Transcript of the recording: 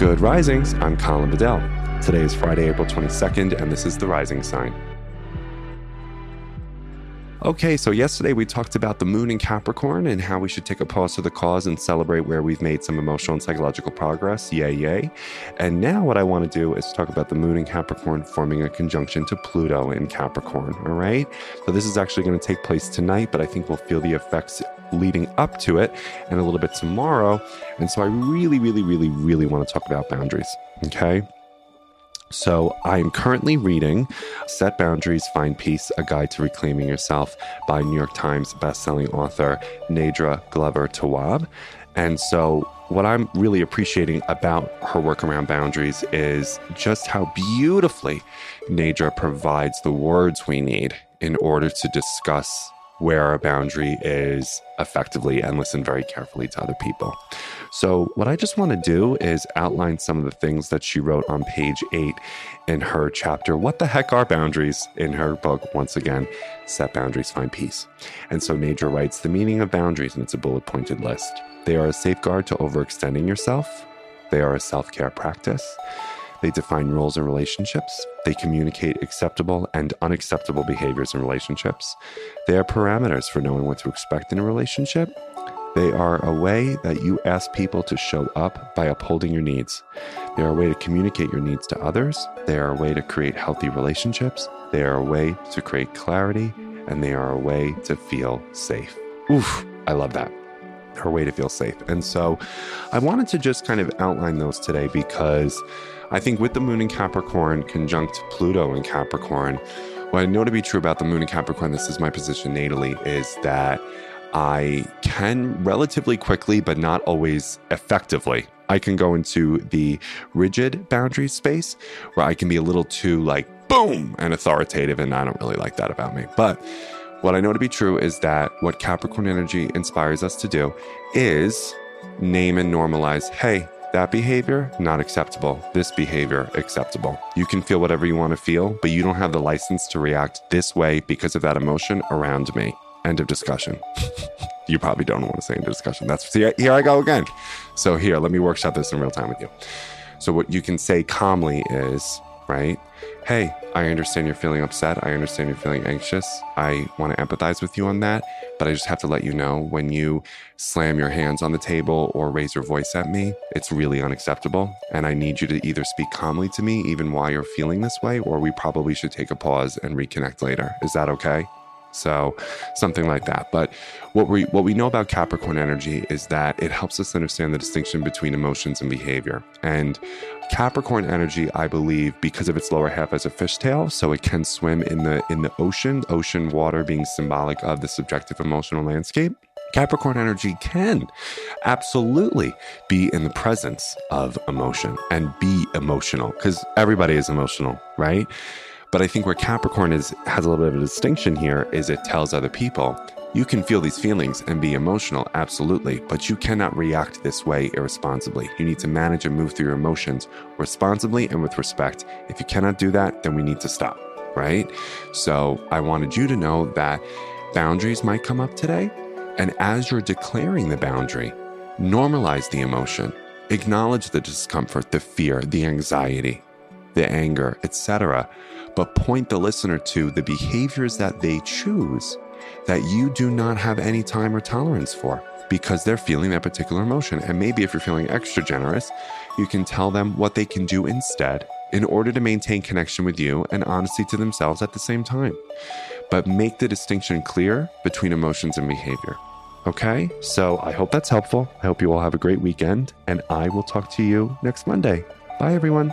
Good risings. I'm Colin Bedell. Today is Friday, April 22nd, and this is the rising sign. Okay, so yesterday we talked about the moon in Capricorn and how we should take a pause to the cause and celebrate where we've made some emotional and psychological progress. Yay, yay. And now what I want to do is talk about the moon in Capricorn forming a conjunction to Pluto in Capricorn. All right. So this is actually going to take place tonight, but I think we'll feel the effects leading up to it and a little bit tomorrow. And so I really, really, really, really want to talk about boundaries. Okay. So, I am currently reading Set Boundaries, Find Peace A Guide to Reclaiming Yourself by New York Times bestselling author Nedra Glover Tawwab. And so, what I'm really appreciating about her work around boundaries is just how beautifully Nedra provides the words we need in order to discuss where our boundary is effectively and listen very carefully to other people. So, what I just want to do is outline some of the things that she wrote on page eight in her chapter, What the Heck Are Boundaries? in her book, once again, Set Boundaries, Find Peace. And so, Nedra writes the meaning of boundaries, and it's a bullet pointed list. They are a safeguard to overextending yourself, they are a self care practice. They define roles in relationships. They communicate acceptable and unacceptable behaviors in relationships. They are parameters for knowing what to expect in a relationship. They are a way that you ask people to show up by upholding your needs. They are a way to communicate your needs to others. They are a way to create healthy relationships. They are a way to create clarity. And they are a way to feel safe. Oof, I love that her way to feel safe. And so I wanted to just kind of outline those today because I think with the moon in Capricorn conjunct Pluto in Capricorn, what I know to be true about the moon in Capricorn, this is my position natally, is that I can relatively quickly, but not always effectively. I can go into the rigid boundary space where I can be a little too like boom and authoritative, and I don't really like that about me. But what I know to be true is that what Capricorn energy inspires us to do is name and normalize hey, that behavior, not acceptable. This behavior, acceptable. You can feel whatever you want to feel, but you don't have the license to react this way because of that emotion around me. End of discussion. you probably don't want to say end of discussion. That's see, here I go again. So here, let me workshop this in real time with you. So what you can say calmly is, right? Hey, I understand you're feeling upset. I understand you're feeling anxious. I want to empathize with you on that. But I just have to let you know when you slam your hands on the table or raise your voice at me, it's really unacceptable. And I need you to either speak calmly to me, even while you're feeling this way, or we probably should take a pause and reconnect later. Is that okay? So something like that. But what we what we know about Capricorn energy is that it helps us understand the distinction between emotions and behavior. And Capricorn energy, I believe, because of its lower half as a fishtail, so it can swim in the in the ocean, ocean water being symbolic of the subjective emotional landscape. Capricorn energy can absolutely be in the presence of emotion and be emotional because everybody is emotional, right? But I think where Capricorn is has a little bit of a distinction here is it tells other people you can feel these feelings and be emotional, absolutely, but you cannot react this way irresponsibly. You need to manage and move through your emotions responsibly and with respect. If you cannot do that, then we need to stop, right? So I wanted you to know that boundaries might come up today. And as you're declaring the boundary, normalize the emotion, acknowledge the discomfort, the fear, the anxiety, the anger, etc but point the listener to the behaviors that they choose that you do not have any time or tolerance for because they're feeling that particular emotion. And maybe if you're feeling extra generous, you can tell them what they can do instead in order to maintain connection with you and honesty to themselves at the same time. But make the distinction clear between emotions and behavior. Okay, so I hope that's helpful. I hope you all have a great weekend, and I will talk to you next Monday. Bye, everyone.